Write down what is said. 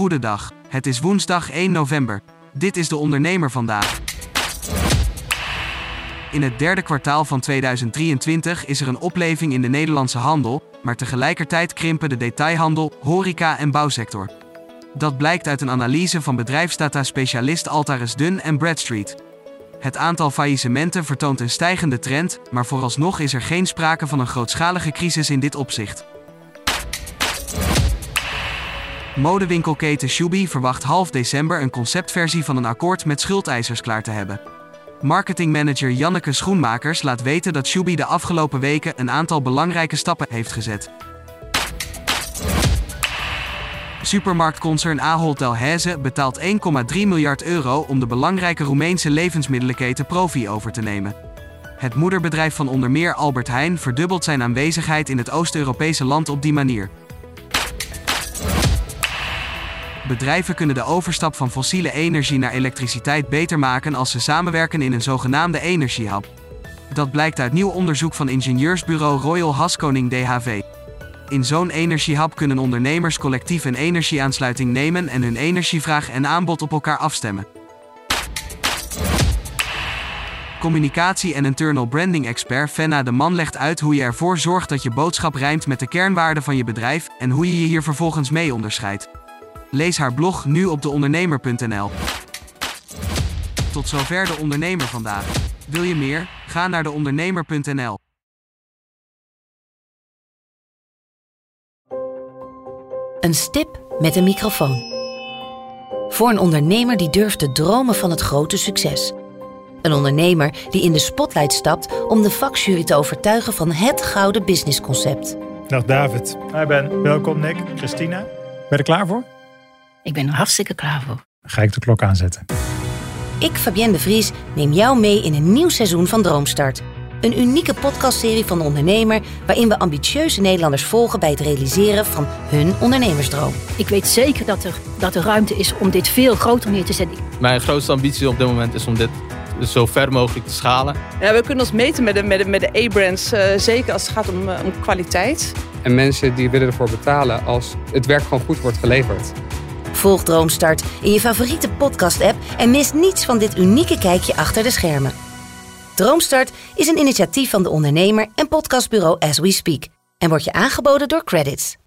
Goedendag. Het is woensdag 1 november. Dit is de ondernemer vandaag. In het derde kwartaal van 2023 is er een opleving in de Nederlandse handel, maar tegelijkertijd krimpen de detailhandel, horeca en bouwsector. Dat blijkt uit een analyse van bedrijfsdata-specialist Altaris Dun en Bradstreet. Het aantal faillissementen vertoont een stijgende trend, maar vooralsnog is er geen sprake van een grootschalige crisis in dit opzicht. Modewinkelketen Shubi verwacht half december een conceptversie van een akkoord met schuldeisers klaar te hebben. Marketingmanager Janneke Schoenmakers laat weten dat Shubi de afgelopen weken een aantal belangrijke stappen heeft gezet. Supermarktconcern Ahold Delhaize betaalt 1,3 miljard euro om de belangrijke Roemeense levensmiddelenketen Profi over te nemen. Het moederbedrijf van onder meer Albert Heijn verdubbelt zijn aanwezigheid in het Oost-Europese land op die manier. Bedrijven kunnen de overstap van fossiele energie naar elektriciteit beter maken als ze samenwerken in een zogenaamde energiehub. Dat blijkt uit nieuw onderzoek van ingenieursbureau Royal Haskoning DHV. In zo'n energiehub kunnen ondernemers collectief een energieaansluiting nemen en hun energievraag en aanbod op elkaar afstemmen. Communicatie en internal branding expert Fenna de Man legt uit hoe je ervoor zorgt dat je boodschap rijmt met de kernwaarden van je bedrijf en hoe je je hier vervolgens mee onderscheidt. Lees haar blog nu op deondernemer.nl. Tot zover de ondernemer vandaag. Wil je meer? Ga naar deondernemer.nl. Een stip met een microfoon. Voor een ondernemer die durft te dromen van het grote succes. Een ondernemer die in de spotlight stapt om de vakjury te overtuigen van het gouden businessconcept. Dag David. Hi Ben. Welkom Nick. Christina. Ben je er klaar voor? Ik ben er hartstikke klaar voor. Dan ga ik de klok aanzetten. Ik, Fabienne de Vries, neem jou mee in een nieuw seizoen van Droomstart. Een unieke podcastserie van de ondernemer waarin we ambitieuze Nederlanders volgen bij het realiseren van hun ondernemersdroom. Ik weet zeker dat er, dat er ruimte is om dit veel groter neer te zetten. Mijn grootste ambitie op dit moment is om dit zo ver mogelijk te schalen. Ja, we kunnen ons meten met de, met de, met de A-brands, uh, zeker als het gaat om, uh, om kwaliteit. En mensen die willen ervoor betalen als het werk gewoon goed wordt geleverd. Volg Droomstart in je favoriete podcast-app en mis niets van dit unieke kijkje achter de schermen. Droomstart is een initiatief van de ondernemer en podcastbureau As We Speak en wordt je aangeboden door Credits.